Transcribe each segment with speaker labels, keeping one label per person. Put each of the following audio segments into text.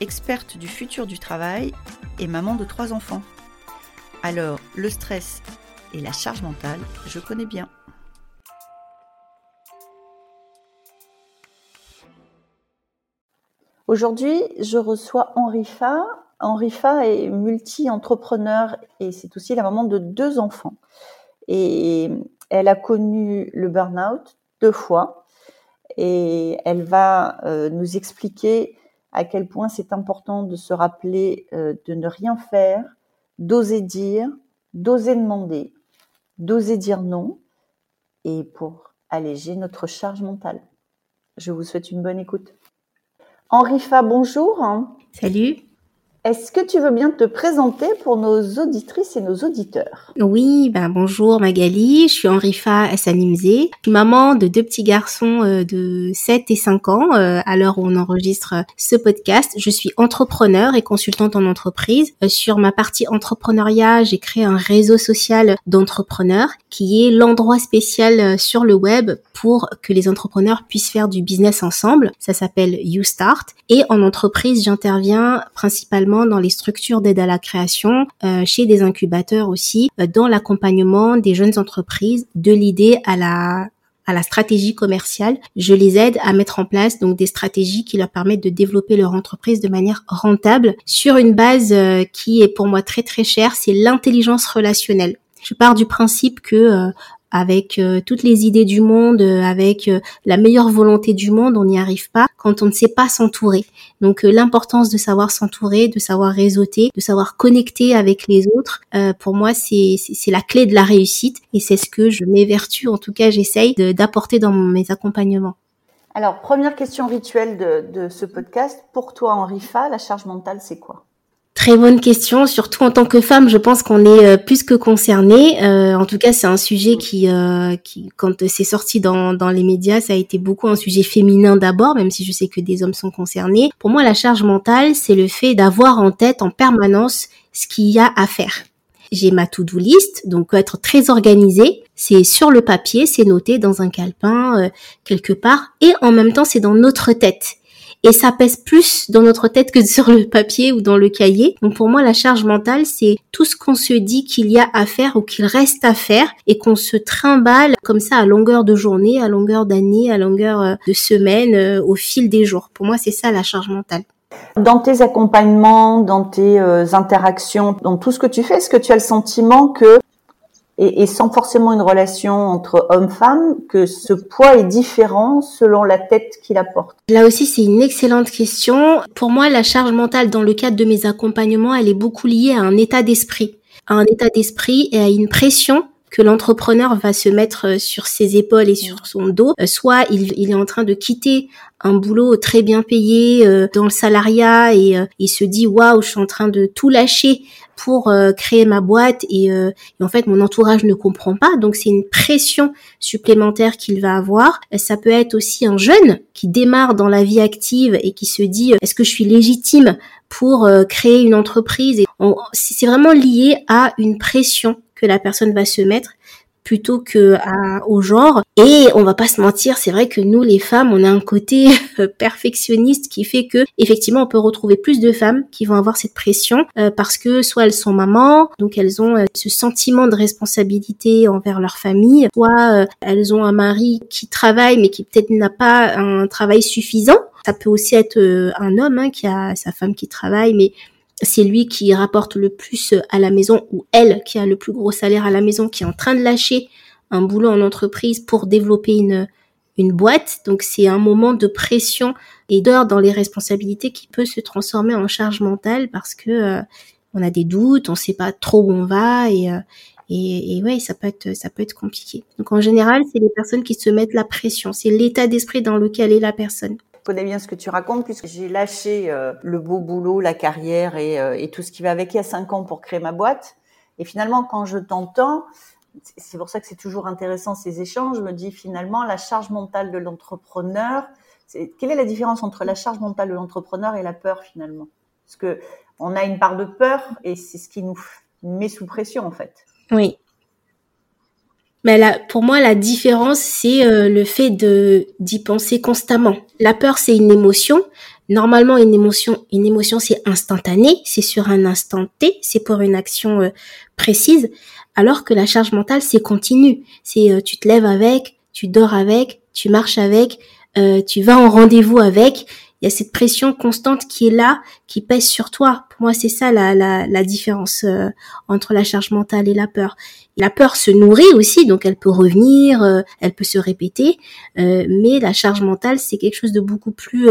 Speaker 1: experte du futur du travail et maman de trois enfants. Alors, le stress et la charge mentale, je connais bien. Aujourd'hui, je reçois Henri Fa. Henri Fa est multi-entrepreneur et c'est aussi la maman de deux enfants. Et elle a connu le burn-out deux fois et elle va euh, nous expliquer à quel point c'est important de se rappeler euh, de ne rien faire, d'oser dire, d'oser demander, d'oser dire non, et pour alléger notre charge mentale. Je vous souhaite une bonne écoute. Henri Fa, bonjour.
Speaker 2: Salut.
Speaker 1: Est-ce que tu veux bien te présenter pour nos auditrices et nos auditeurs?
Speaker 2: Oui, ben bonjour Magali, je suis Henrifa Assanimze, maman de deux petits garçons euh, de 7 et 5 ans euh, à l'heure où on enregistre ce podcast. Je suis entrepreneur et consultante en entreprise. Euh, sur ma partie entrepreneuriat, j'ai créé un réseau social d'entrepreneurs qui est l'endroit spécial sur le web pour que les entrepreneurs puissent faire du business ensemble. Ça s'appelle You Start. Et en entreprise, j'interviens principalement dans les structures d'aide à la création, euh, chez des incubateurs aussi, euh, dans l'accompagnement des jeunes entreprises, de l'idée à la à la stratégie commerciale. Je les aide à mettre en place donc des stratégies qui leur permettent de développer leur entreprise de manière rentable sur une base euh, qui est pour moi très très chère, c'est l'intelligence relationnelle. Je pars du principe que avec euh, toutes les idées du monde, euh, avec euh, la meilleure volonté du monde, on n'y arrive pas quand on ne sait pas s'entourer. Donc l'importance de savoir s'entourer, de savoir réseauter, de savoir connecter avec les autres, pour moi c'est la clé de la réussite et c'est ce que je m'évertue, en tout cas j'essaye d'apporter dans mes accompagnements.
Speaker 1: Alors première question rituelle de, de ce podcast, pour toi Henri Fa, la charge mentale c'est quoi?
Speaker 2: Très bonne question, surtout en tant que femme, je pense qu'on est euh, plus que concerné. Euh, en tout cas, c'est un sujet qui, euh, qui quand c'est sorti dans, dans les médias, ça a été beaucoup un sujet féminin d'abord, même si je sais que des hommes sont concernés. Pour moi, la charge mentale, c'est le fait d'avoir en tête en permanence ce qu'il y a à faire. J'ai ma to-do list, donc être très organisé. C'est sur le papier, c'est noté dans un calepin quelque part, et en même temps, c'est dans notre tête et ça pèse plus dans notre tête que sur le papier ou dans le cahier. Donc pour moi, la charge mentale, c'est tout ce qu'on se dit qu'il y a à faire ou qu'il reste à faire et qu'on se trimballe comme ça à longueur de journée, à longueur d'année, à longueur euh, de semaine, euh, au fil des jours. Pour moi, c'est ça la charge mentale.
Speaker 1: Dans tes accompagnements, dans tes euh, interactions, dans tout ce que tu fais, est-ce que tu as le sentiment que et, sans forcément une relation entre homme-femme, que ce poids est différent selon la tête qu'il apporte
Speaker 2: Là aussi, c'est une excellente question. Pour moi, la charge mentale dans le cadre de mes accompagnements, elle est beaucoup liée à un état d'esprit, à un état d'esprit et à une pression que l'entrepreneur va se mettre euh, sur ses épaules et sur son dos. Euh, soit il, il est en train de quitter un boulot très bien payé euh, dans le salariat et il se dit waouh je suis en train de tout lâcher pour créer ma boîte et, et, en fait mon entourage ne comprend pas donc c'est une pression supplémentaire qu'il va avoir ça peut être aussi un jeune qui démarre dans la vie active et qui se dit est-ce que je suis légitime pour créer une entreprise et c'est vraiment lié à une pression que la personne va se mettre plutôt que à, au genre. Et on va pas se mentir, c'est vrai que nous les femmes, on a un côté perfectionniste qui fait que effectivement on peut retrouver plus de femmes qui vont avoir cette pression euh, parce que soit elles sont mamans, donc elles ont euh, ce sentiment de responsabilité envers leur famille, soit euh, elles ont un mari qui travaille mais qui peut-être n'a pas un travail suffisant. Ça peut aussi être un homme hein, qui a sa femme qui travaille mais c'est lui qui rapporte le plus à la maison ou elle qui a le plus gros salaire à la maison qui est en train de lâcher un boulot en entreprise pour développer une, une boîte. Donc c'est un moment de pression et d'heure dans les responsabilités qui peut se transformer en charge mentale parce que euh, on a des doutes, on sait pas trop où on va et euh, et, et ouais, ça peut être ça peut être compliqué. Donc en général, c'est les personnes qui se mettent la pression, c'est l'état d'esprit dans lequel est la personne.
Speaker 1: Connais bien ce que tu racontes puisque j'ai lâché euh, le beau boulot, la carrière et, euh, et, tout ce qui va avec il y a cinq ans pour créer ma boîte. Et finalement, quand je t'entends, c'est pour ça que c'est toujours intéressant ces échanges. Je me dis finalement la charge mentale de l'entrepreneur. Quelle est la différence entre la charge mentale de l'entrepreneur et la peur finalement? Parce que on a une part de peur et c'est ce qui nous met sous pression en fait.
Speaker 2: Oui. Mais pour moi, la différence, c'est euh, le fait de d'y penser constamment. La peur, c'est une émotion. Normalement, une émotion, une émotion, c'est instantané, c'est sur un instant T, c'est pour une action euh, précise. Alors que la charge mentale, c'est continu. C'est euh, tu te lèves avec, tu dors avec, tu marches avec, tu vas en rendez-vous avec il y a cette pression constante qui est là, qui pèse sur toi. Pour moi, c'est ça la, la, la différence euh, entre la charge mentale et la peur. La peur se nourrit aussi, donc elle peut revenir, euh, elle peut se répéter, euh, mais la charge mentale, c'est quelque chose de beaucoup plus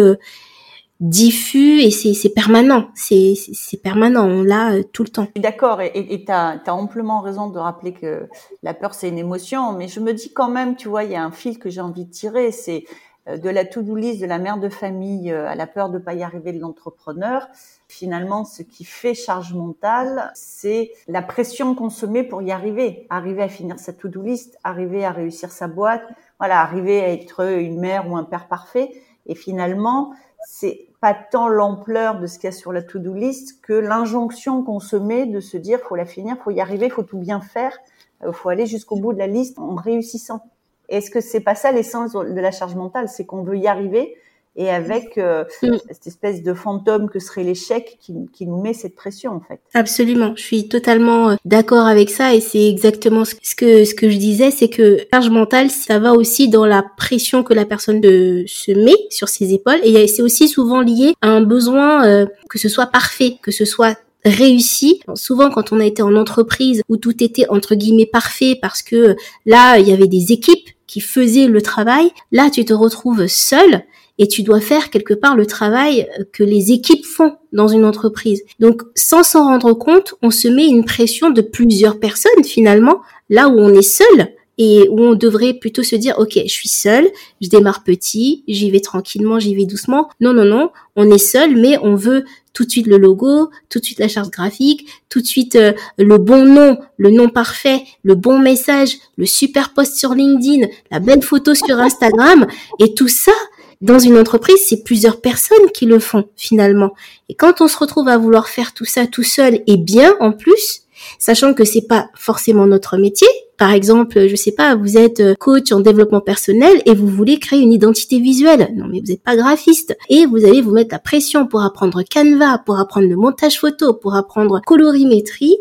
Speaker 2: diffus et c'est permanent. C'est permanent, on l'a tout le temps.
Speaker 1: D'accord, et tu as, amplement raison de rappeler que la peur, c'est une émotion, mais je me dis quand même, tu vois, il y a un fil que j'ai envie de tirer, c'est euh, de la to-do list de la mère de famille euh, à la peur de pas y arriver de l'entrepreneur, finalement, ce qui fait charge mentale, c'est la pression qu'on se met pour y arriver, arriver à finir sa to-do list, arriver à réussir sa boîte, voilà, arriver à être une mère ou un père parfait. Et finalement, c'est pas tant l'ampleur de ce qu'il y a sur la to-do list que l'injonction qu'on se met de se dire faut la finir, faut y arriver, faut tout bien faire, euh, faut aller jusqu'au bout de la liste en réussissant. Est-ce que c'est pas ça l'essence de la charge mentale? C'est qu'on veut y arriver et avec euh, mm. cette espèce de fantôme que serait l'échec qui, qui, nous met cette pression en fait.
Speaker 2: Absolument, je suis totalement euh, d'accord avec ça et c'est exactement ce que ce que je disais, c'est que charge mentale, ça va aussi dans la pression que la personne de, se met sur ses épaules et c'est aussi souvent lié à un besoin euh, que ce soit parfait, que ce soit réussi. Souvent, quand on a été en entreprise où tout était entre guillemets parfait parce que là, il y avait des équipes qui faisaient le travail, là, tu te retrouves seul et tu dois faire quelque part le travail que les équipes font dans une entreprise. Donc, sans s'en rendre compte, on se met une pression de plusieurs personnes finalement, là où on est seul et où on devrait plutôt se dire ok je suis seul je démarre petit j'y vais tranquillement j'y vais doucement non non non on est seul mais on veut tout de suite le logo tout de suite la charte graphique tout de suite euh, le bon nom le nom parfait le bon message le super post sur LinkedIn la belle photo sur Instagram et tout ça dans une entreprise, c'est plusieurs personnes qui le font finalement. Et quand on se retrouve à vouloir faire tout ça tout seul et bien en plus, sachant que c'est pas forcément notre métier. Par exemple, je sais pas, vous êtes euh, coach en développement personnel et vous voulez créer une identité visuelle. Non, mais vous n'êtes pas graphiste et vous allez vous mettre la pression pour apprendre Canva, pour apprendre le montage photo, pour apprendre colorimétrie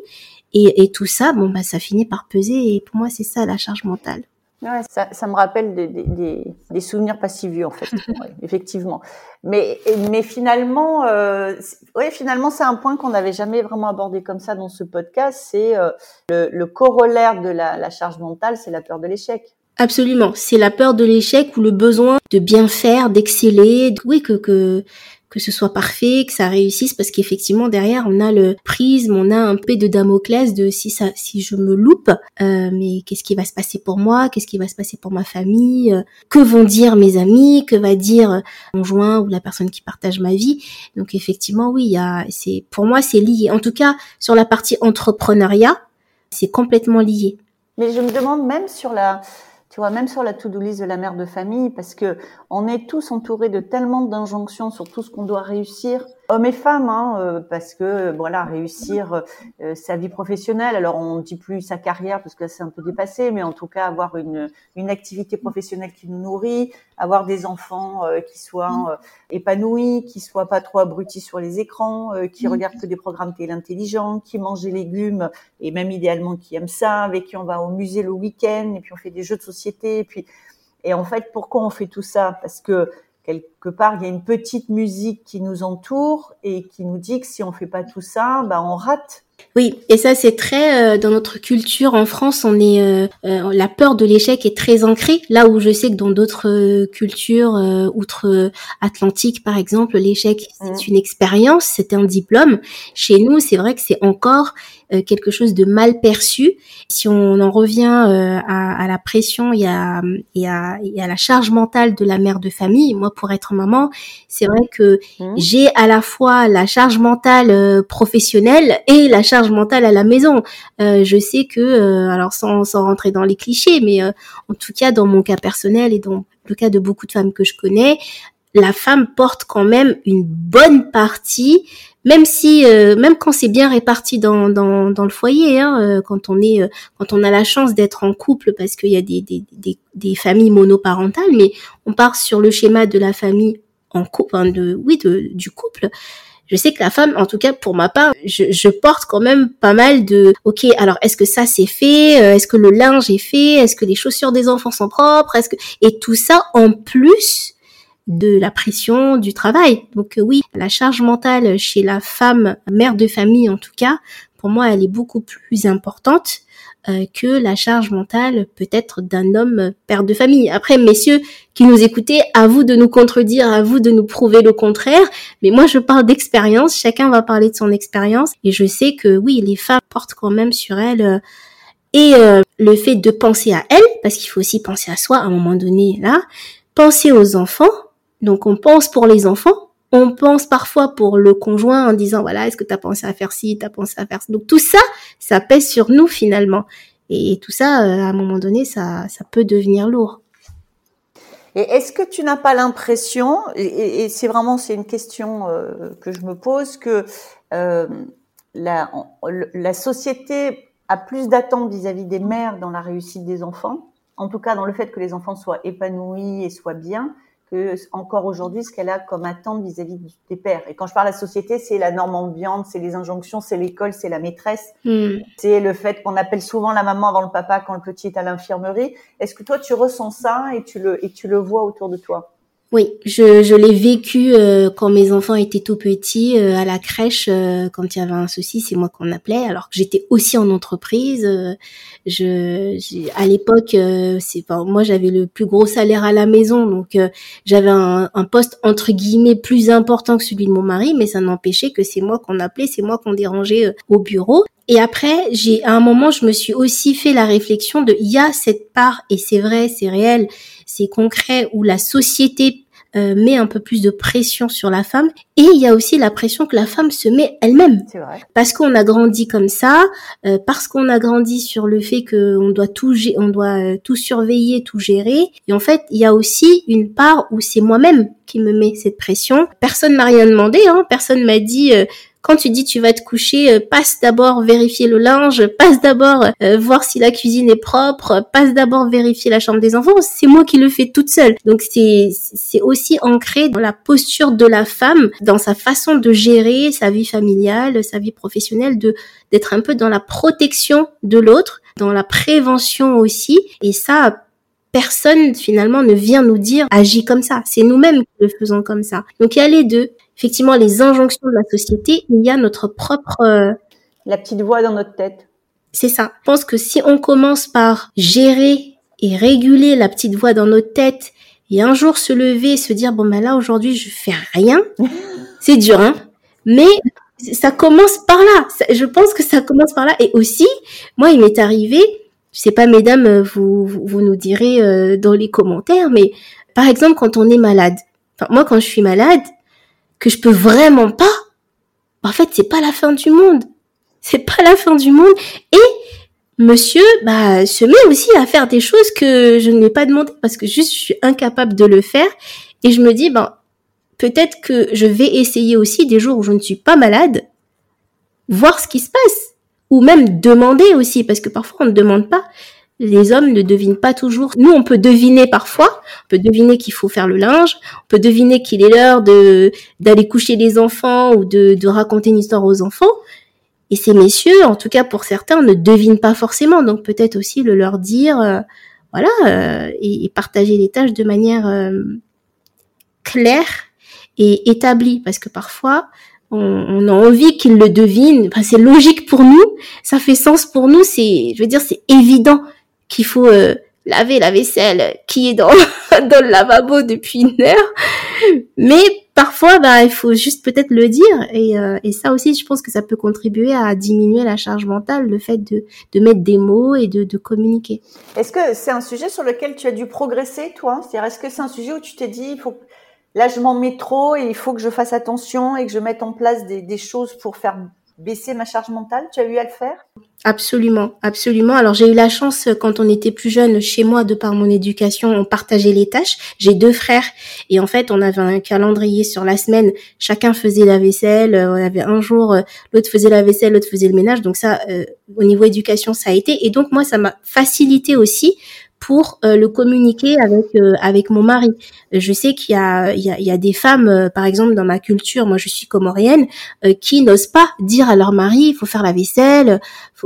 Speaker 2: et, et tout ça. Bon, bah, ça finit par peser et pour moi, c'est ça la charge mentale.
Speaker 1: Ouais, ça, ça, me rappelle des, des, des, souvenirs pas si vieux en fait, effectivement. Mais, mais finalement, euh, ouais, finalement, c'est un point qu'on n'avait jamais vraiment abordé comme ça dans ce podcast. C'est euh, le, le, corollaire de la, la charge mentale, c'est la peur de l'échec.
Speaker 2: Absolument, c'est la peur de l'échec ou le besoin de bien faire, d'exceller. Oui, que, que que ce soit parfait, que ça réussisse, parce qu'effectivement derrière on a le prisme, on a un peu de Damoclès de si ça, si je me loupe, euh, mais qu'est-ce qui va se passer pour moi, qu'est-ce qui va se passer pour ma famille, euh, que vont dire mes amis, que va dire mon joint ou la personne qui partage ma vie? Donc effectivement oui, il y a, c'est pour moi c'est lié. En tout cas sur la partie entrepreneuriat, c'est complètement lié.
Speaker 1: Mais je me demande même sur la tu vois, même sur la to-do list de la mère de famille, parce que on est tous entourés de tellement d'injonctions sur tout ce qu'on doit réussir hommes et femmes, hein, euh, parce que voilà, réussir euh, sa vie professionnelle. Alors on ne dit plus sa carrière parce que c'est un peu dépassé, mais en tout cas avoir une, une activité professionnelle qui nous nourrit, avoir des enfants euh, qui soient épanouis, qui soient pas trop abrutis sur les écrans, qui regardent que des programmes télé intelligents, qui mangent des légumes et même idéalement qui aiment ça, avec qui on va au musée le week-end et puis on fait des jeux de société et puis et en fait pourquoi on fait tout ça? Parce que quelque part, il y a une petite musique qui nous entoure et qui nous dit que si on fait pas tout ça, bah, on rate
Speaker 2: Oui, et ça c'est très euh, dans notre culture en France, on est euh, euh, la peur de l'échec est très ancrée. Là où je sais que dans d'autres cultures outre-Atlantique par exemple, l'échec c'est mmh. une expérience, c'est un diplôme. Chez nous, c'est vrai que c'est encore quelque chose de mal perçu. Si on en revient à, à, la pression et à, et, à, et à la charge mentale de la mère de famille, moi pour être maman, c'est vrai que mmh. j'ai à la fois la charge mentale professionnelle et la charge mentale à la maison. Euh, je sais que, euh, alors sans, rentrer dans les clichés, mais euh, en tout cas dans mon cas personnel et dans le cas de beaucoup de femmes que je connais, la femme porte quand même une bonne partie, même si, même quand c'est bien réparti dans, le foyer, hein, quand on est, quand on a la chance d'être en couple, parce qu'il y a des, familles monoparentales, mais on part sur le schéma de la famille en couple, de, oui, du couple je sais que la femme, en tout cas pour ma part, je, porte quand même pas mal de, ok, alors est-ce que ça c'est fait, euh, est-ce que le linge est fait, est-ce que les chaussures des enfants sont propres, est-ce que et tout ça en plus de la pression du travail. Donc euh, oui, la charge mentale chez la femme, mère de famille en tout cas, pour moi, elle est beaucoup plus importante que la charge mentale peut-être d'un homme père de famille. Après, messieurs qui nous écoutez, à vous de nous contredire, à vous de nous prouver le contraire. Mais moi, je parle d'expérience. Chacun va parler de son expérience. Et je sais que oui, les femmes portent quand même sur elles euh, et euh, le fait de penser à elles, parce qu'il faut aussi penser à soi à un moment donné là, penser aux enfants. Donc on pense pour les enfants, on pense parfois pour le conjoint en disant voilà, est-ce que tu as pensé à faire ci, tu as pensé à faire ça. Donc tout ça, ça pèse sur nous finalement. Et tout ça, euh, à un moment donné, ça, ça peut devenir lourd.
Speaker 1: Et est-ce que tu n'as pas l'impression, et, c'est vraiment c'est une question euh, que je me pose, que euh, la, la société a plus d'attentes vis-à-vis des mères dans la réussite des enfants, en tout cas dans le fait que les enfants soient épanouis et soient bien, que encore aujourd'hui ce qu'elle a comme attente vis-à-vis des pères. Et quand je parle de la société, c'est la norme ambiante, c'est les injonctions, c'est l'école, c'est la maîtresse, hmm. c'est le fait qu'on appelle souvent la maman avant le papa quand le petit est à l'infirmerie. Est-ce que toi tu ressens ça et tu le et tu le vois autour de toi?
Speaker 2: Oui, je, je l'ai vécu euh, quand mes enfants étaient tout petits euh, à la crèche. Euh, quand il y avait un souci, c'est moi qu'on appelait. Alors que j'étais aussi en entreprise. je, à l'époque, c'est moi j'avais le plus gros salaire à la maison, donc j'avais un, un, poste entre guillemets plus important que celui de mon mari, mais ça n'empêchait que c'est moi qu'on appelait, c'est moi qu'on dérangeait au bureau. Et après, j'ai à un moment, je me suis aussi fait la réflexion de il y a cette part et c'est vrai, c'est réel c'est concret, où la société euh, met un peu plus de pression sur la femme. Et il y a aussi la pression que la femme se met elle-même. Parce qu'on a grandi comme ça euh, parce qu'on a grandi sur le fait qu'on doit tout on doit euh, tout surveiller tout gérer. Et en fait il y a aussi une part où c'est moi-même qui me met cette pression. Personne m'a rien demandé hein, personne m'a dit quand tu dis tu vas te coucher, euh, passe d'abord vérifier le linge, passe d'abord euh, voir si la cuisine est propre, passe d'abord vérifier la chambre des enfants. C'est moi qui le fais toute seule. Donc c'est c'est aussi ancré dans la posture de la femme, dans sa façon de gérer sa vie familiale, sa vie professionnelle, de d'être un peu dans la protection de l'autre, dans la prévention aussi. Et ça, personne finalement ne vient nous dire agis comme ça. C'est nous-mêmes qui le faisons comme ça. Donc il y a les deux effectivement les injonctions de la société, il y a notre propre... Euh,
Speaker 1: la petite voix dans notre tête.
Speaker 2: C'est ça. Je pense que si on commence par gérer et réguler la petite voix dans notre tête et un jour se lever et se dire bon ben là aujourd'hui je fais rien, c'est dur hein. Mais ça commence par là. Je pense que ça commence par là. Et aussi, moi il m'est arrivé, je sais pas mesdames, vous, vous, nous direz euh, dans les commentaires, mais par exemple quand on est malade. Enfin, moi quand je suis malade, que je peux vraiment pas, en fait, c'est pas la fin du monde. C'est pas la fin du monde. Et monsieur, bah, se met aussi à faire des choses que je ne lui ai pas demandé parce que juste je suis incapable de le faire. Et je me dis, ben, peut-être que je vais essayer aussi des jours où je ne suis pas malade, voir ce qui se passe. Ou même demander aussi, parce que parfois on ne demande pas les hommes ne devinent pas toujours. Nous, on peut deviner parfois. On peut deviner qu'il faut faire le linge. On peut deviner qu'il est l'heure de d'aller coucher les enfants ou de, de raconter une histoire aux enfants. Et ces messieurs, en tout cas pour certains, ne devinent pas forcément. Donc peut-être aussi le leur dire, euh, voilà, euh, et, partager les tâches de manière euh, claire et établie, parce que parfois on, a envie qu'il le devine. Enfin, c'est logique pour nous, ça fait sens pour nous. C'est, je veux dire, c'est évident qu'il faut euh, laver la vaisselle qui est dans dans le lavabo depuis une heure. Mais parfois, bah, il faut juste peut-être le dire. Et, euh, et ça aussi, je pense que ça peut contribuer à diminuer la charge mentale, le fait de, de mettre des mots et de, de communiquer.
Speaker 1: Est-ce que c'est un sujet sur lequel tu as dû progresser, toi? C'est-à-dire, est-ce que c'est un sujet où tu t'es dit, il faut là je m'en mets trop et il faut que je fasse attention et que je mette en place des, choses pour faire baisser ma charge mentale? Tu as eu à le faire?
Speaker 2: Absolument, absolument. Alors j'ai eu la chance quand on était plus jeune chez moi, de par mon éducation, on partageait les tâches. J'ai deux frères et en fait on avait un calendrier sur la semaine. Chacun faisait la vaisselle. On avait un jour euh, l'autre faisait la vaisselle, l'autre faisait le ménage. Donc ça, euh, au niveau éducation, ça a été. Et donc moi, ça m'a facilité aussi pour euh, le communiquer avec euh, avec mon mari. Je sais qu'il y a il y a, il y a des femmes, euh, par exemple dans ma culture, moi je suis comorienne, qui n'osent pas dire à leur mari il faut faire la vaisselle,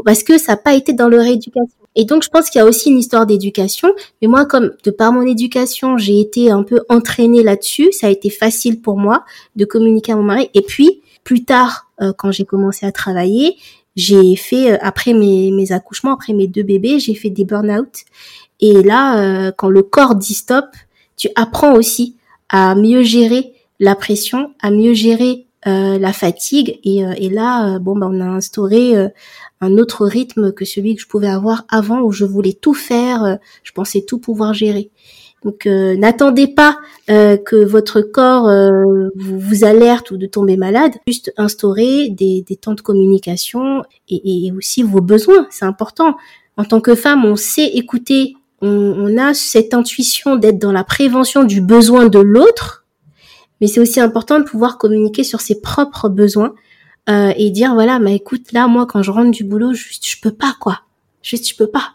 Speaker 2: parce que ça n'a pas été dans leur éducation. Et donc je pense qu'il y a aussi une histoire d'éducation. Mais moi, comme de par mon éducation, j'ai été un peu entraînée là-dessus, ça a été facile pour moi de communiquer à mon mari. Et puis plus tard, quand j'ai commencé à travailler, j'ai fait après mes, mes accouchements, après mes deux bébés, j'ai fait des burn-out et là, euh, quand le corps dit stop, tu apprends aussi à mieux gérer la pression, à mieux gérer euh, la fatigue. Et, euh, et là, bon, bah, on a instauré un autre rythme que celui que je pouvais avoir avant, où je voulais tout faire, je pensais tout pouvoir gérer. Donc n'attendez pas que votre corps vous, vous, alerte ou de tomber malade. Juste instaurer des, des temps de communication et, et aussi vos besoins. C'est important. En tant que femme, on sait écouter on, a cette intuition d'être dans la prévention du besoin de l'autre, mais c'est aussi important de pouvoir communiquer sur ses propres besoins euh, et dire voilà, mais écoute, là moi quand je rentre du boulot, juste je peux pas quoi, juste je peux pas.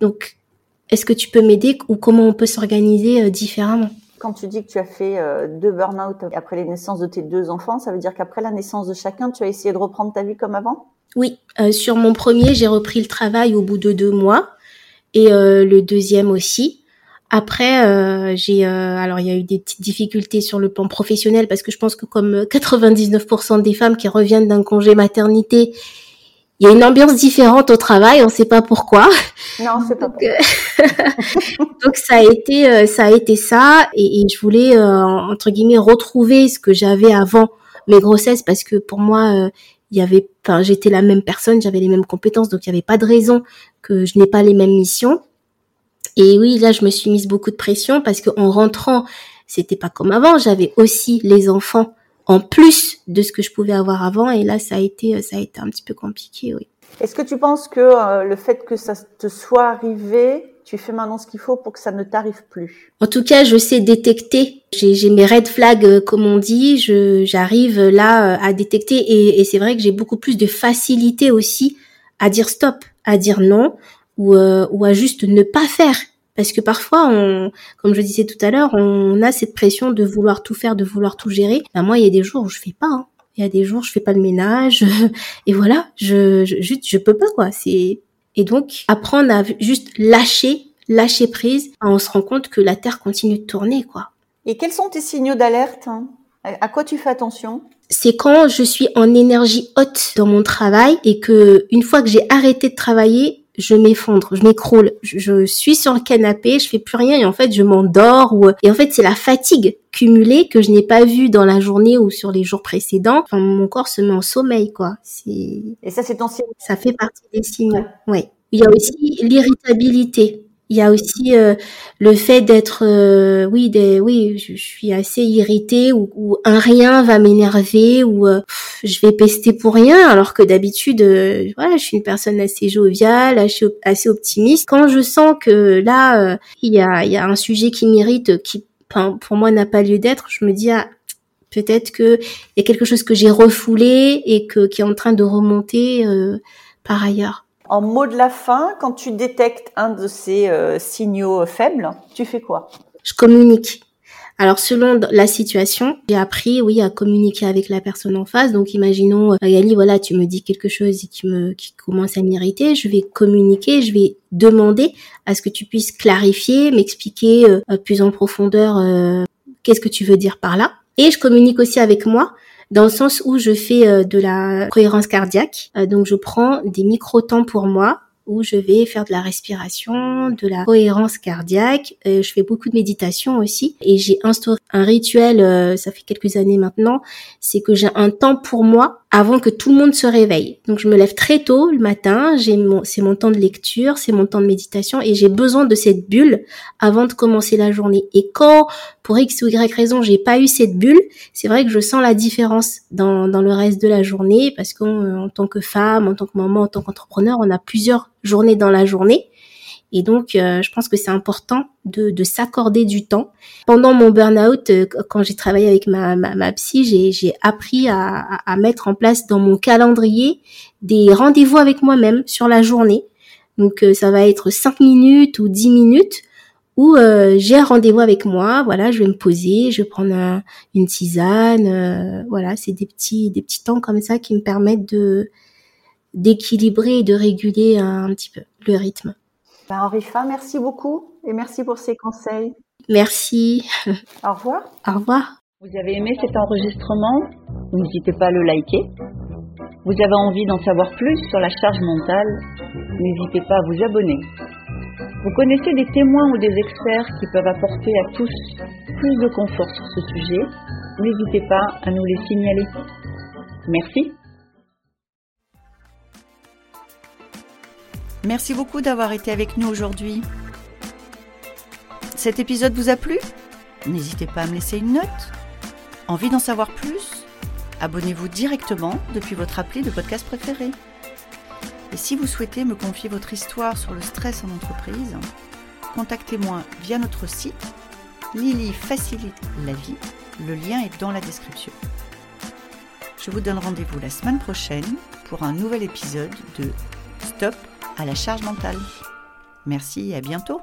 Speaker 2: Donc est-ce que tu peux m'aider ou comment on peut s'organiser euh, différemment?
Speaker 1: Quand tu dis que tu as fait euh, deux burn-out après les naissances de tes deux enfants, ça veut dire qu'après la naissance de chacun, tu as essayé de reprendre ta vie comme avant?
Speaker 2: Oui, sur mon premier, j'ai repris le travail au bout de deux mois et euh, le deuxième aussi. Après, euh, j'ai euh, alors il y a eu des petites difficultés sur le plan professionnel parce que je pense que comme 99% des femmes qui reviennent d'un congé maternité, il y a une ambiance différente au travail, on ne sait pas pourquoi.
Speaker 1: Non, c'est pas.
Speaker 2: Donc, donc ça a été ça a été ça et, et je voulais entre guillemets retrouver ce que j'avais avant mes grossesses parce que pour moi il y avait, enfin, j'étais la même personne, j'avais les mêmes compétences, donc il n'y avait pas de raison que je n'ai pas les mêmes missions. Et oui, là, je me suis mise beaucoup de pression parce qu'en rentrant, c'était pas comme avant. J'avais aussi les enfants en plus de ce que je pouvais avoir avant. Et là, ça a été, ça a été un petit peu compliqué, oui.
Speaker 1: Est-ce que tu penses que euh, le fait que ça te soit arrivé tu fais maintenant ce qu'il faut pour que ça ne t'arrive plus.
Speaker 2: En tout cas, je sais détecter. J'ai mes red flags, euh, comme on dit. J'arrive là euh, à détecter et, et c'est vrai que j'ai beaucoup plus de facilité aussi à dire stop, à dire non ou, euh, ou à juste ne pas faire. Parce que parfois, on, comme je disais tout à l'heure, on a cette pression de vouloir tout faire, de vouloir tout gérer. Ben moi, il y a des jours où je fais pas. Hein. Il y a des jours, je fais pas le ménage. et voilà, je, je, juste, je peux pas, quoi. C'est, et donc, apprendre à juste lâcher, lâcher prise, on se rend compte que la Terre continue de tourner, quoi.
Speaker 1: Et quels sont tes signaux d'alerte hein? À quoi tu fais attention?
Speaker 2: C'est quand je suis en énergie haute dans mon travail et que une fois que j'ai arrêté de travailler, je m'effondre, je m'écroule, je, suis sur le canapé, je fais plus rien et en fait je m'endors ou et en fait c'est la fatigue cumulée que je n'ai pas vue dans la journée ou sur les jours précédents. Enfin, mon corps se met en sommeil quoi.
Speaker 1: Et ça c'est ton signe.
Speaker 2: Ça fait partie des signes. Oui. Il y a aussi l'irritabilité. Il y a aussi euh, le fait d'être, euh, oui, des, oui, je, suis assez irritée ou, un rien va m'énerver ou euh, je vais pester pour rien, alors que d'habitude, voilà, je suis une personne assez joviale, assez, optimiste. Quand je sens que là, il y a, y a un sujet qui m'irrite, qui, pour moi, n'a pas lieu d'être, je me dis ah, peut-être que il y a quelque chose que j'ai refoulé et que qui est en train de remonter par ailleurs.
Speaker 1: En mot de la fin, quand tu détectes un de ces euh, signaux faibles, tu fais quoi?
Speaker 2: Je communique. Alors selon la situation, j'ai appris oui à communiquer avec la personne en face. Donc imaginons euh, voilà, tu me dis quelque chose qui me qui commence à m'irriter, je vais communiquer, je vais demander à ce que tu puisses clarifier, m'expliquer euh, plus en profondeur euh, qu'est-ce que tu veux dire par là. Et je communique aussi avec moi dans le sens où je fais de la cohérence cardiaque. donc je prends des micro-temps pour moi où je vais faire de la respiration, de la cohérence cardiaque. Euh, je fais beaucoup de méditation aussi et j'ai instauré un rituel, euh, ça fait quelques années maintenant, c'est que j'ai un temps pour moi avant que tout le monde se réveille. Donc je me lève très tôt le matin, j'ai mon, c'est mon temps de lecture, c'est mon temps de méditation et j'ai besoin de cette bulle avant de commencer la journée. Et quand, pour X ou Y raison, j'ai pas eu cette bulle, c'est vrai que je sens la différence dans, dans le reste de la journée parce qu'en tant que femme, en tant que maman, en tant qu'entrepreneur, on a plusieurs journée dans la journée. Et donc, euh, je pense que c'est important de, de s'accorder du temps. Pendant mon burn-out, euh, quand j'ai travaillé avec ma, ma, ma psy, j'ai appris à, à, mettre en place dans mon calendrier des rendez-vous avec moi-même sur la journée. Donc, euh, ça va être 5 minutes ou 10 minutes où j'ai un rendez-vous avec moi. Voilà, je vais me poser, je vais prendre une tisane. voilà, c'est des petits, des petits temps comme ça qui me permettent de d'équilibrer et de réguler un, petit peu le rythme.
Speaker 3: Ben, Henri Fa, merci beaucoup et merci pour ces conseils.
Speaker 2: Merci.
Speaker 3: Au revoir.
Speaker 2: Au revoir.
Speaker 4: Vous avez aimé cet enregistrement? N'hésitez pas à le liker. Vous avez envie d'en savoir plus sur la charge mentale? N'hésitez pas à vous abonner. Vous connaissez des témoins ou des experts qui peuvent apporter à tous plus de confort sur ce sujet? N'hésitez pas à nous les signaler. Merci.
Speaker 1: Merci beaucoup d'avoir été avec nous aujourd'hui. Cet épisode vous a plu? N'hésitez pas à me laisser une note. Envie d'en savoir plus? Abonnez-vous directement depuis votre appli de podcast préféré. Et si vous souhaitez me confier votre histoire sur le stress en entreprise, contactez-moi via notre site Lily facilite la vie. Le lien est dans la description. Je vous donne rendez-vous la semaine prochaine pour un nouvel épisode de Stop à la charge mentale. Merci et à bientôt